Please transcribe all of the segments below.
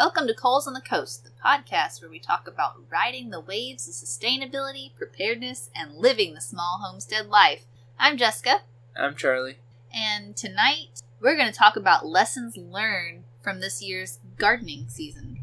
Welcome to Coles on the Coast, the podcast where we talk about riding the waves of sustainability, preparedness, and living the small homestead life. I'm Jessica, I'm Charlie. and tonight we're going to talk about lessons learned from this year's gardening season.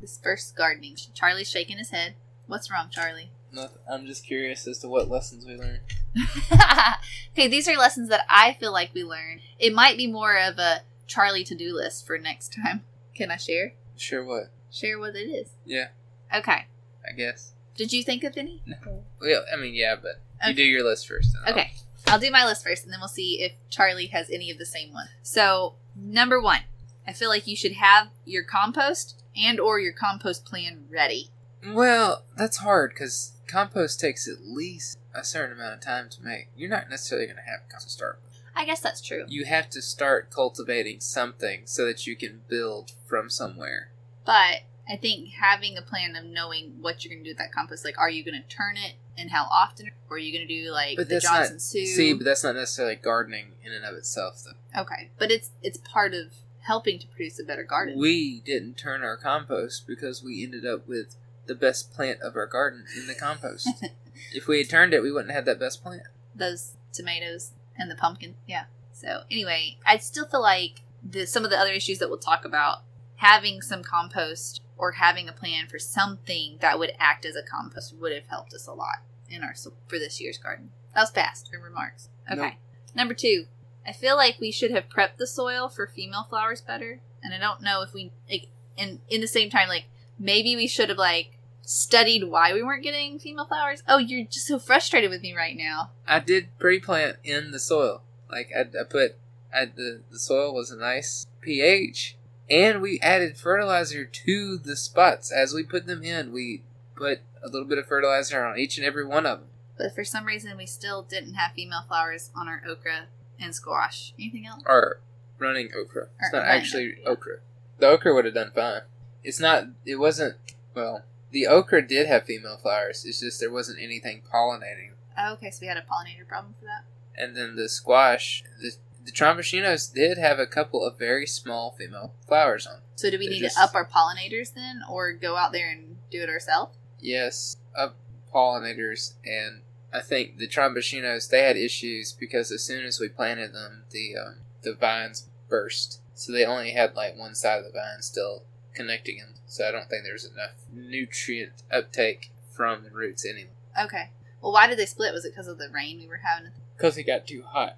This first gardening. Charlie's shaking his head. What's wrong, Charlie? Nothing. I'm just curious as to what lessons we learned. okay, these are lessons that I feel like we learned. It might be more of a Charlie to do list for next time. Can I share? Sure, what? Share what it is. Yeah, Okay. I guess. Did you think of any? No. Well, I mean, yeah, but you do your list first. and I'll- Okay. I'll do my list first and then we'll see if Charlie has any of the same one. So, number 1. I feel like you should have your compost and or your compost plan ready. Well, that's hard because compost takes at least a certain amount of time to make. You're not necessarily going to have compost start. I guess that's true. You have to start cultivating something so that you can build from somewhere. But I think having a plan of knowing what you're going to do with that compost, like, are you going to turn it and how often? Or are you going to do, like, But the Johnson not Sue? see, but that's not necessarily gardening in and of itself, though. Okay, but it's it's part of helping to produce a better garden. We didn't turn our compost because we ended up with the best plant of our garden in the compost. if we had turned it, we wouldn't have that best plant. Those tomatoes and the pumpkin, yeah. So anyway, I still feel like the some of the other issues that we'll talk about having some compost or having a plan for something that would act as a compost would have helped us a lot in our for this year's garden. That was fast for remarks. Okay, Nope. number two. I feel like we should have prepped the soil for female flowers better, and I don't know if we like. And in the same time, like maybe we should have like studied why we weren't getting female flowers. Oh, you're just so frustrated with me right now. I did pre-plant in the soil. Like I, I put, I, the the soil was a nice pH, and we added fertilizer to the spots as we put them in. We put a little bit of fertilizer on each and every one of them. But for some reason, we still didn't have female flowers on our okra and squash. Anything else? Or running okra. It's Or not actually okra, okra. The okra would have done fine. It's not. It wasn't. Well, the okra did have female flowers. It's just there wasn't anything pollinating. Oh, okay, so we had a pollinator problem for that. And then the squash, the the tromboncinos did have a couple of very small female flowers on. So do we They're need just- to up our pollinators then, or go out there and do it ourselves? Yes, up pollinators, and I think the tromboncinos they had issues because as soon as we planted them, the um, the vines burst, so they only had like one side of the vine still connecting them. So I don't think there's enough nutrient uptake from the roots anyway. Okay. Well, why did they split? Was it because of the rain we were having? Because it got too hot,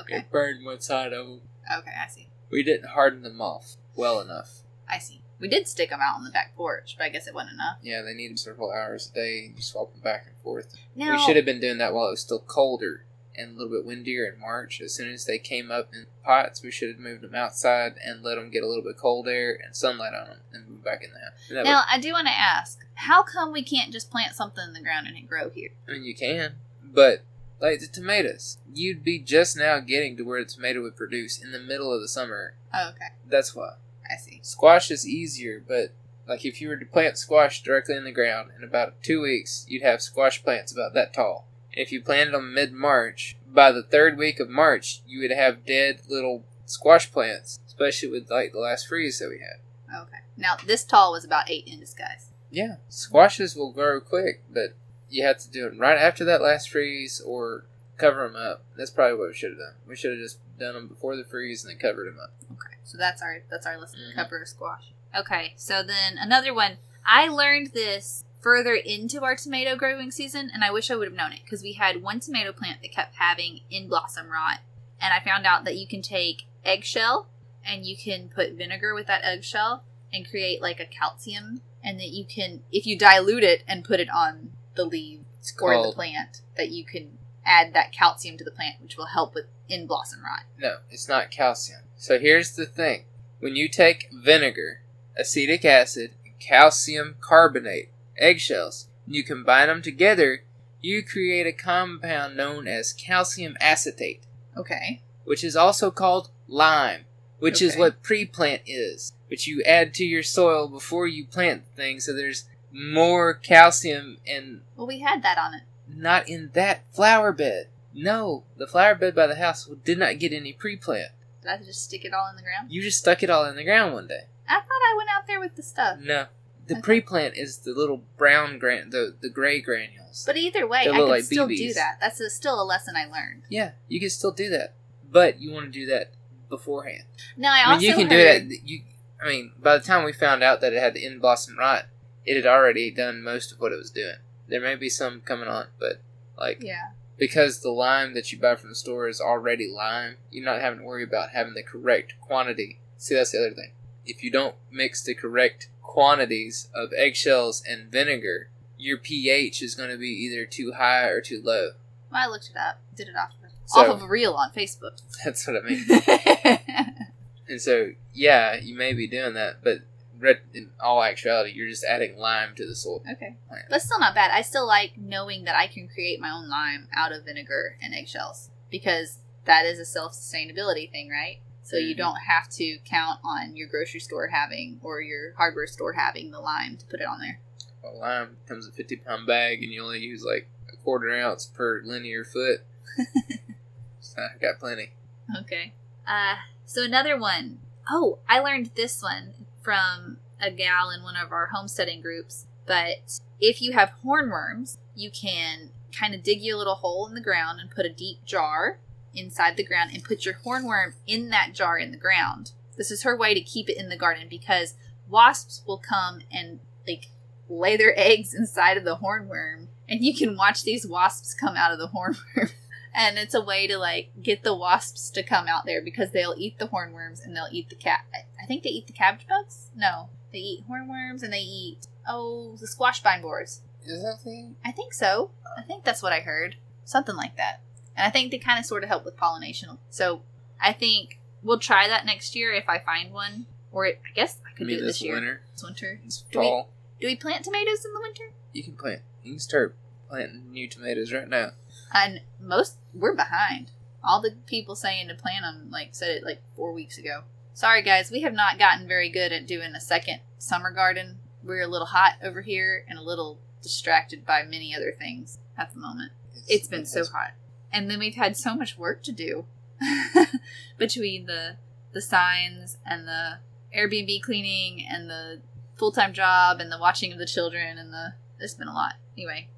okay. it burned one side of them. Okay, I see. We didn't harden them off well enough. I see. We did stick them out on the back porch, but I guess it wasn't enough. Yeah, they needed several hours a day. You swap them back and forth. Now, We should have been doing that while it was still colder and a little bit windier in March. As soon as they came up in pots, we should have moved them outside and let them get a little bit cold air and sunlight on them and move back in the house. And that Now, I do want to ask, how come we can't just plant something in the ground and it grow here? would, I mean, you can, but like the tomatoes, you'd be just now getting to where the tomato would produce in the middle of the summer. Oh, okay. That's why. I see. Squash is easier, but like if you were to plant squash directly in the ground, in about two weeks, you'd have squash plants about that tall. If you planted them mid March, by the third week of March, you would have dead little squash plants, especially with like the last freeze that we had. Okay. Now, this tall was about eight inches, guys. Yeah, squashes will grow quick, but you have to do it right after that last freeze or cover them up. That's probably what we should have done. We should have just done them before the freeze and then covered them up. Okay. So that's our that's our lesson. Mhm. Cover a squash. Okay. So then another one. I learned this further into our tomato growing season, and I wish I would have known it because we had one tomato plant that kept having in blossom rot, and I found out that you can take eggshell and you can put vinegar with that eggshell and create like a calcium, and that you can if you dilute it and put it on the leaf It's or the plant, that you can add that calcium to the plant, which will help with in blossom rot. No, it's not calcium. So here's the thing. When you take vinegar, acetic acid, and calcium carbonate, eggshells, and you combine them together, you create a compound known as calcium acetate, Okay. which is also called lime, which is what pre-plant is, which you add to your soil before you plant things so there's more calcium and Well, we had that on it. not in that flower bed. No, the flower bed by the house did not get any pre-plant. Did I just stick it all in the ground? You just stuck it all in the ground one day. I thought I went out there with the stuff. No, the Okay. pre-plant is the little brown gran, the the gray granules. But either way, I could like still do that. That's a, still a lesson I learned. yeah, you can still do that, but you want to do that beforehand. No, I I mean, also you can heard, do it. At, you, I mean, by the time we found out that it had the in blossom rot, it had already done most of what it was doing. There may be some coming on, but like Yeah. because the lime that you buy from the store is already lime, you're not having to worry about having the correct quantity. See, that's the other thing. If you don't mix the correct quantities of eggshells and vinegar, your pH is going to be either too high or too low. Well, I looked it up. Did it off of, So- off of a reel on Facebook. That's what I mean. And so, yeah, you may be doing that, but in all actuality, you're just adding lime to the soil. okay. plant. That's still not bad. I still like knowing that I can create my own lime out of vinegar and eggshells because that is a self sustainability thing, right? So you Mhm. don't have to count on your grocery store having or your hardware store having the lime to put it on there. Well, lime comes in a 50 pound bag, and you only use like a quarter ounce per linear foot. so I got plenty. Okay. Uh, so another one. Oh, I learned this one from a gal in one of our homesteading groups. But if you have hornworms, you can kind of dig you a little hole in the ground and put a deep jar inside the ground and put your hornworm in that jar in the ground. This is her way to keep it in the garden because wasps will come and like lay their eggs inside of the hornworm and you can watch these wasps come out of the hornworm and it's a way to like get the wasps to come out there because they'll eat the hornworms and they'll eat the cat. I think they eat the cabbage bugs. No, they eat hornworms and they eat oh the squash vine borers. Is that thing? I think so. I think that's what I heard, something like that. And I think they kind of sort of help with pollination. So I think we'll try that next year if I find one, or it, I guess I could do it this this year. winter, This winter. this Do we- fall, Do we plant tomatoes in the winter? you can plant. You can start planting new tomatoes right now. And most we're behind. All the people saying to plant them like said it like four weeks ago. Sorry guys, we have not gotten very good at doing a second summer garden. We're a little hot over here and a little distracted by many other things at the moment. It's been so hot, and then we've had so much work to do between the the signs and the Airbnb cleaning and the full time job and the watching of the children and the it's been a lot. Anyway,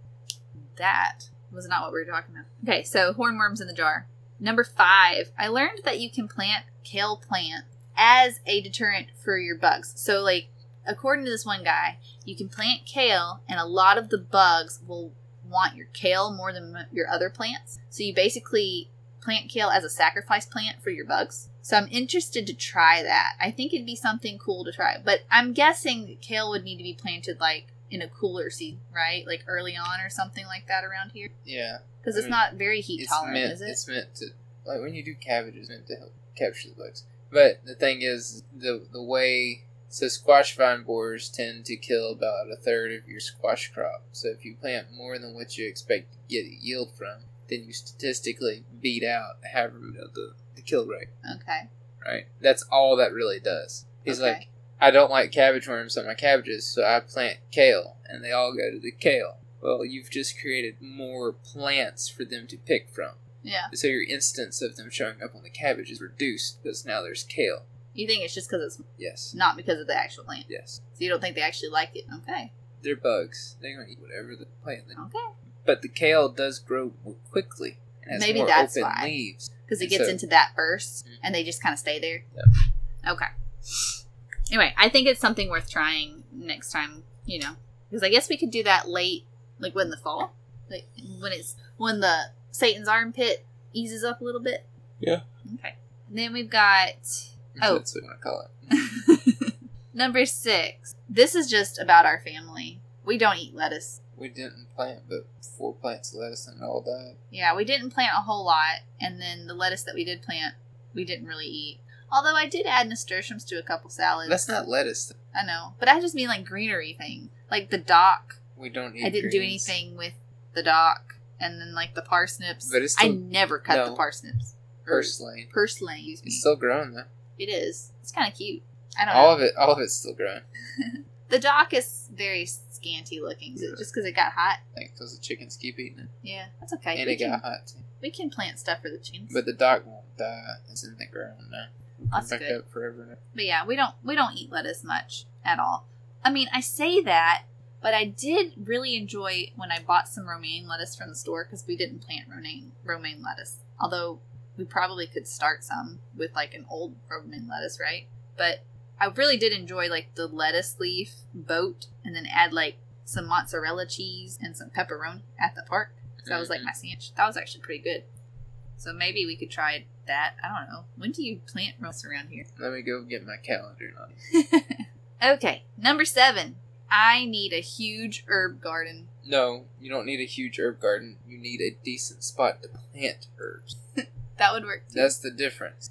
that was not what we were talking about. Okay, so hornworms in the jar. Number five, I learned that you can plant kale plant as a deterrent for your bugs. So, like, according to this one guy, you can plant kale, and a lot of the bugs will want your kale more than your other plants. So, you basically plant kale as a sacrifice plant for your bugs. So, I'm interested to try that. I think it'd be something cool to try. But I'm guessing kale would need to be planted, like, in a cooler season, right? Like early on or something like that around here. Yeah, Because it's mean, not very heat tolerant, meant. is it? It's meant to like when you do cabbage, it's meant to help capture the bugs. But the thing is, the the way so squash vine borers tend to kill about a third of your squash crop. So if you plant more than what you expect to get a yield from, then you statistically beat out half of the the kill rate. Okay. Right? That's all that really does. He's Okay. like, I don't like cabbage worms on my cabbages, so I plant kale, and they all go to the kale. Well, you've just created more plants for them to pick from. Yeah. So your instance of them showing up on the cabbage is reduced because now there's kale. You think it's just because it's Yes. not because of the actual plant. Yes. So you don't think they actually like it. Okay. They're bugs. They're going to eat whatever the plant. They Okay. But the kale does grow more quickly. and has Maybe more that's open why. leaves. Because it And gets so- into that burst Mhm. and they just kind of stay there. Yep. Okay. Anyway, I think it's something worth trying next time, you know. Because I guess we could do that late, like when the fall? Like when it's when the Satan's armpit eases up a little bit? Yeah. Okay. And then we've got Oh. That's what I call it. Number six. This is just about our family. We don't eat lettuce. We didn't plant but four plants of lettuce and it all died. Yeah, we didn't plant a whole lot, and then the lettuce that we did plant, we didn't really eat. Although I did add nasturtiums to a couple salads. That's not lettuce. I know, but I just mean like greenery thing, like the dock. We don't eat I didn't do anything with the dock, and then like the parsnips. But it's I never cut the parsnips. Purslane. Purslane, excuse me. It's still growing though. It is. It's kind of cute. I don't All know. of it, all of it's still growing. The dock is very scanty looking, Yeah. just because it got hot. I think because the chickens keep eating it, Yeah, that's okay. and we, it can, got hot too. we can plant stuff for the chickens. But the dock won't die. It's in the ground now. That's Back good. up forever. But yeah, we don't we don't eat lettuce much. at all. I mean, I say that, but I did really enjoy when I bought some romaine lettuce from the store because we didn't plant romaine romaine lettuce. Although we probably could start some with like an old romaine lettuce, right? But I really did enjoy like the lettuce leaf boat and then add like some mozzarella cheese and some pepperoni at the park. So that was like Mhm. my sandwich. That was actually pretty good. So maybe we could try that. I don't know. When do you plant roast around here? Let me go get my calendar. Okay, number seven. I need a huge herb garden. No, you don't need a huge herb garden. You need a decent spot to plant herbs. That would work too. That's the difference.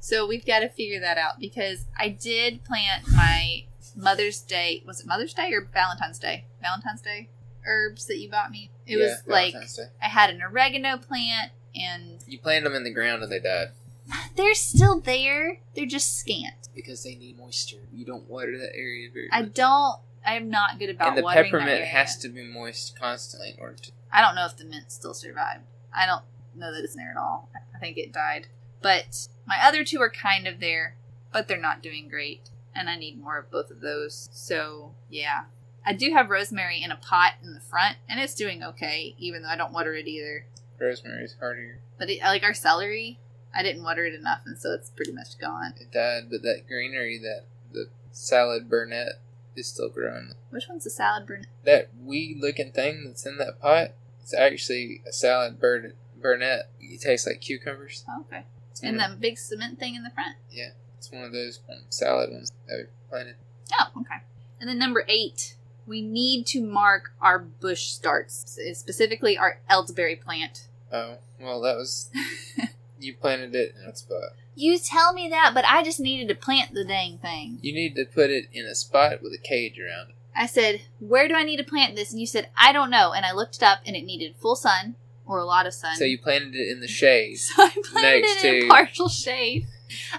So we've got to figure that out because I did plant my Mother's Day. Was it Mother's Day or Valentine's Day? Valentine's Day herbs that you bought me. It Yeah, was like Day. I had an oregano plant and you planted them in the ground and they died they're still there. They're just scant. because they need moisture. You don't water that area very I don't. I am not good about and the watering that peppermint has to be moist constantly in order to. I don't know if the mint still survived. I don't know that it's there at all. I think it died. But my other two are kind of there, but they're not doing great. And I need more of both of those. So, yeah. I do have rosemary in a pot in the front, and it's doing okay, even though I don't water it either. Rosemary's hardier. But it, like our celery, I didn't water it enough, and so it's pretty much gone. It died, but that greenery, that the salad burnet, is still growing. Which one's the salad burnet? That weed looking thing that's in that pot, it's actually a salad burn- burnet. It tastes like cucumbers. Oh, okay. And one, the big cement thing in the front? yeah, it's one of those um, salad ones that we planted. Oh, okay. And then number eight, we need to mark our bush starts, specifically our elderberry plant. Oh, well, that was. you planted it in a spot. You tell me that, but I just needed to plant the dang thing. You need to put it in a spot with a cage around it. I said, Where do I need to plant this? And you said, I don't know. And I looked it up and it needed full sun or a lot of sun. So you planted it in the shade. So I planted Next it in to- partial shade.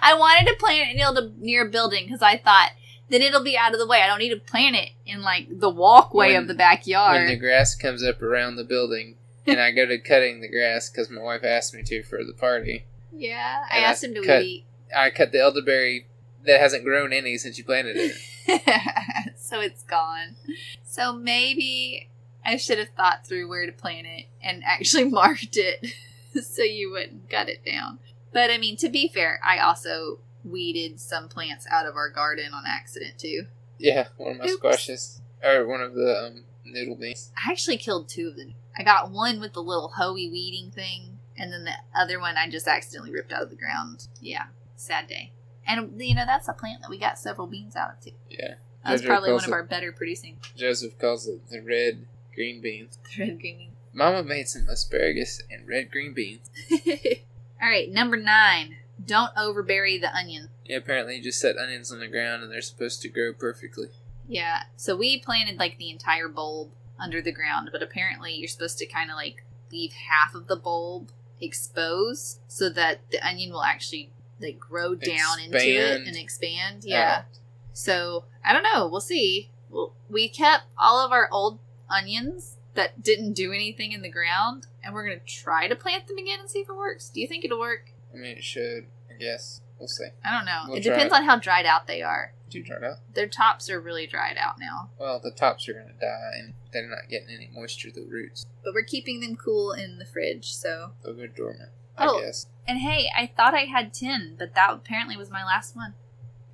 I wanted to plant it near, a building because I thought then it'll be out of the way. I don't need to plant it in like the walkway When- of the backyard. When the grass comes up around the building, and I go to cutting the grass because my wife asked me to for the party, yeah, I And I asked him to cut- eat. I cut the elderberry that hasn't grown any since you planted it. so it's gone. So maybe I should have thought through where to plant it and actually marked it so you wouldn't cut it down. But I mean, to be fair, I also weeded some plants out of our garden on accident too. Yeah, one of my Oops. squashes. Or one of the um, noodle beans. I actually killed two of them. I got one with the little hoey weeding thing, and then the other one I just accidentally ripped out of the ground. Yeah, sad day. And you know that's a plant that we got several beans out of too. Yeah. That's probably one of our better producing. Joseph calls it the red green beans. Red green beans. Mama made some asparagus and red green beans. All right, number nine. Don't overbury the onion. Yeah, apparently you just set onions on the ground and they're supposed to grow perfectly. Yeah, so we planted like the entire bulb under the ground, but apparently you're supposed to kind of like leave half of the bulb exposed so that the onion will actually like grow down into it and expand. Uh-huh. Yeah. out. So I don't know. We'll see. Well, we kept all of our old onions that didn't do anything in the ground, and we're gonna try to plant them again and see if it works. Do you think it'll work? I mean, it should. I guess. We'll see. I don't know. We'll it depends it. on how dried out they are. Too dried out? Their tops are really dried out now, Well, the tops are going to die and they're not getting any moisture to the roots. but we're keeping them cool in the fridge. So, They'll go dormant, I Oh. guess. and hey, I thought I had ten, but that apparently was my last one.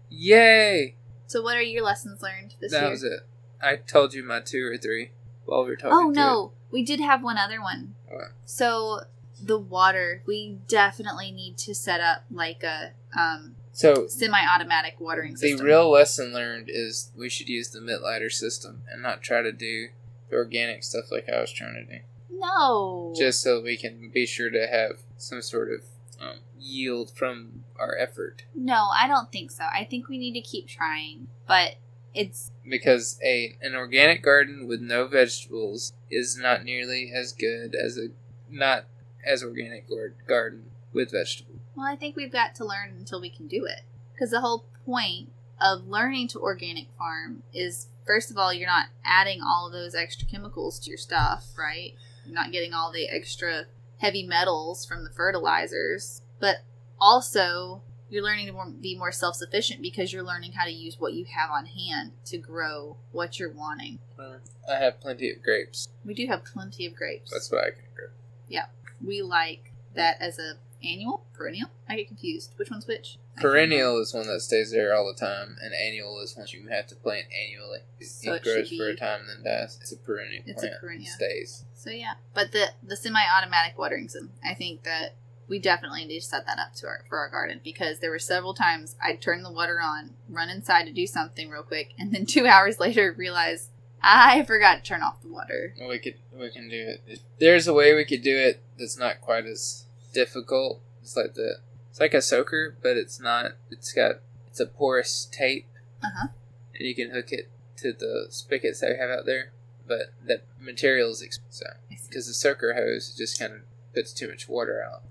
Yay! So, what are your lessons learned this that year? was it. I told you my two or three while we were talking. Oh no, we did have one other one. What? So the water, we definitely need to set up like a um, So semi-automatic watering system. the real lesson learned is we should use the Mittleider system and not try to do the organic stuff like I was trying to do. no, Just so we can be sure to have some sort of um, yield from our effort. no. I don't think so. I think we need to keep trying, but it's because a an organic garden with no vegetables is not nearly as good as a not as organic gar- garden with vegetables. well. I think we've got to learn until we can do it because the whole point of learning to organic farm is first of all you're not adding all of those extra chemicals to your stuff, right? You're not getting all the extra heavy metals from the fertilizers, but also you're learning to be more self sufficient because you're learning how to use what you have on hand to grow what you're wanting. I have plenty of grapes. We do have plenty of grapes. That's what I can grow. Yeah, we like that as a annual perennial. I get confused. Which one's which? Perennial is one that stays there all the time, and annual is one you have to plant annually. It, So it grows should for a time and then dies. It's a perennial It's a plant. perennial. It stays. So yeah, but the the semi-automatic watering system, I think that we definitely need to set that up to our for our garden because there were several times I'd turn the water on, run inside to do something real quick, and then two hours later realize I forgot to turn off the water. We could we can do it. There's a way we could do it that's not quite as difficult. It's like the it's like a soaker, but it's not. It's got it's a porous tape, Uh-huh. and you can hook it to the spigots that we have out there. But that material is expensive because the soaker hose just kind of puts too much water out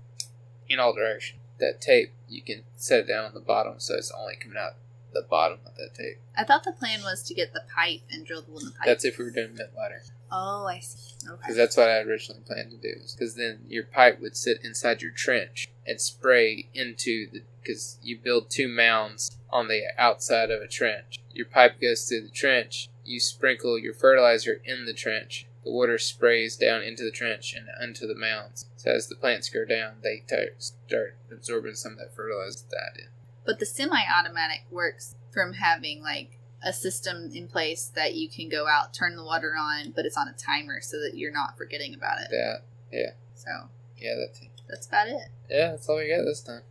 in all directions. That tape you can set it down on the bottom, so it's only coming out the bottom of that tape. I thought the plan was to get the pipe and drill the the pipe. That's if we were doing mid ladder. oh, I see. Okay. Because that's what I originally planned to do. Because then your pipe would sit inside your trench and spray into the. Because you build two mounds on the outside of a trench. Your pipe goes through the trench. You sprinkle your fertilizer in the trench. The water sprays down into the trench and onto the mounds. So as the plants grow down, they t- start absorbing some of that fertilizer that in. But the semi-automatic works from having like a system in place that you can go out, turn the water on, but it's on a timer so that you're not forgetting about it. That, So yeah, that thing. that's about it. Yeah, that's all we got this time.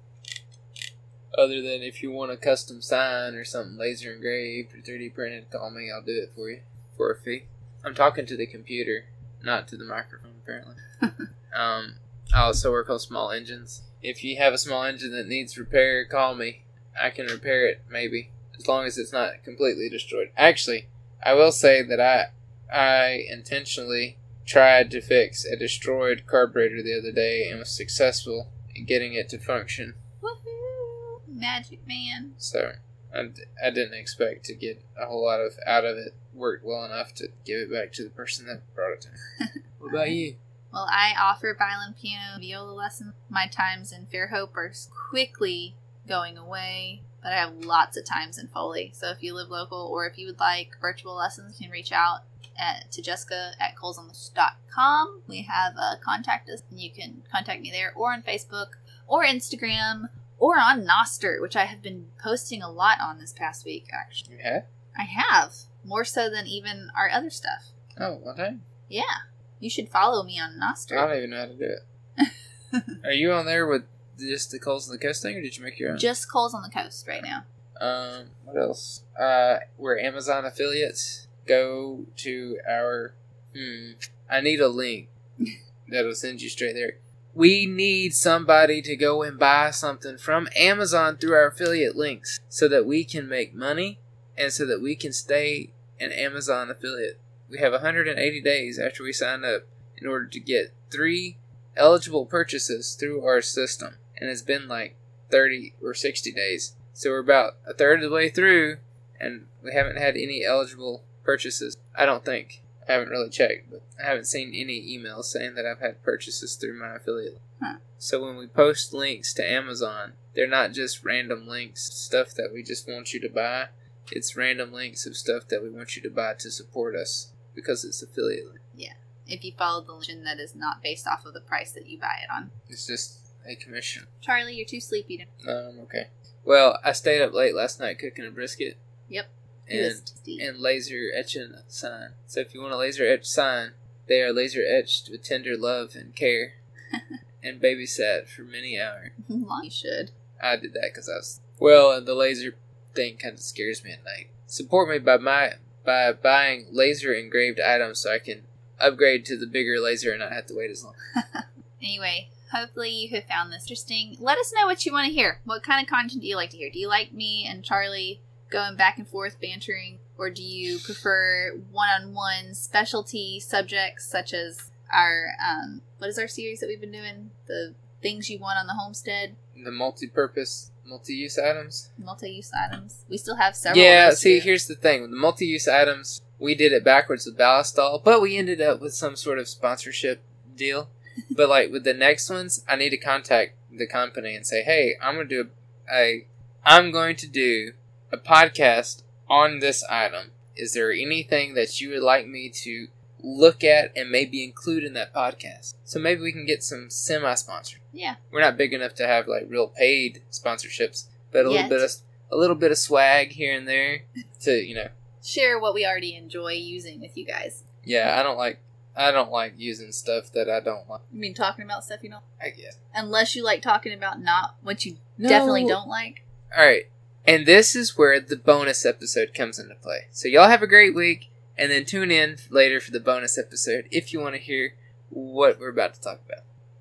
Other than if you want a custom sign or something laser engraved or 3D printed, call me. I'll do it for you for a fee. I'm talking to the computer, not to the microphone, apparently. um, I also work on small engines. If you have a small engine that needs repair, call me. I can repair it, maybe, as long as it's not completely destroyed. Actually, I will say that I I intentionally tried to fix a destroyed carburetor the other day and was successful in getting it to function. Woohoo! Magic man. So I, d- I didn't expect to get a whole lot of out of it. Worked well enough to give it back to the person that brought it to me. what about you? Well, I offer violin, piano, and viola lessons. My times in Fairhope are quickly going away, but I have lots of times in Foley. So if you live local or if you would like virtual lessons, you can reach out at, to Jessica at colesontheshow.com. We have a contact us, and you can contact me there or on Facebook or Instagram or on Nostr, which I have been posting a lot on this past week, actually. Have? I have, more so than even our other stuff. Oh, okay. Yeah. You should follow me on I don't even know how to do it. Are you on there with just the Coles on the Coast thing, or did you make your own? Just Coles on the Coast right now. Um, what else? Uh, we're Amazon affiliates. Go to our. Hmm. I need a link that'll send you straight there. We need somebody to go and buy something from Amazon through our affiliate links so that we can make money and so that we can stay an Amazon affiliate. We have 180 days after we sign up in order to get three eligible purchases through our system. And it's been like 30 or 60 days. So we're about a third of the way through, and we haven't had any eligible purchases. I don't think. I haven't really checked, but I haven't seen any emails saying that I've had purchases through my affiliate. Huh. So when we post links to Amazon, they're not just random links, stuff that we just want you to buy. It's random links of stuff that we want you to buy to support us because it's affiliate. link. If you follow the link that is not based off of the price that you buy it on. It's just a commission. Charlie, you're too sleepy to. Um, okay. Well, I stayed up late last night cooking a brisket. Yep. And and laser etching a sign. So if you want a laser etched sign, they are laser etched with tender love and care, and babysat for many hours. Long you should. I did that because I was well, and the laser thing kind of scares me at night. Support me by my by buying laser engraved items so I can upgrade to the bigger laser and not have to wait as long. Anyway, hopefully you have found this interesting. Let us know what you want to hear. What kind of content do you like to hear? Do you like me and Charlie going back and forth bantering? Or do you prefer one on one specialty subjects such as our, um, what is our series that we've been doing? The things you want on the homestead, The multi-purpose, multi-use items. multi use items. We still have several. Yeah, of those to see, here's the thing. The multi-use items, we did it backwards with Ballistol, but we ended up with some sort of sponsorship deal. but like with the next ones, I need to contact the company and say, "Hey, I'm gonna do a I'm going to do a podcast on this item. Is there anything that you would like me to look at and maybe include in that podcast? So maybe we can get some semi sponsored. Yeah. We're not big enough to have like real paid sponsorships, but a Yet. little bit of a little bit of swag here and there to you know. Share what we already enjoy using with you guys. Yeah, I don't like I don't like using stuff that I don't like. I mean, talking about stuff you know, I guess. unless you like talking about not what you No. definitely don't like. All right. And this is where the bonus episode comes into play. So y'all have a great week and then tune in later for the bonus episode if you want to hear what we're about to talk about.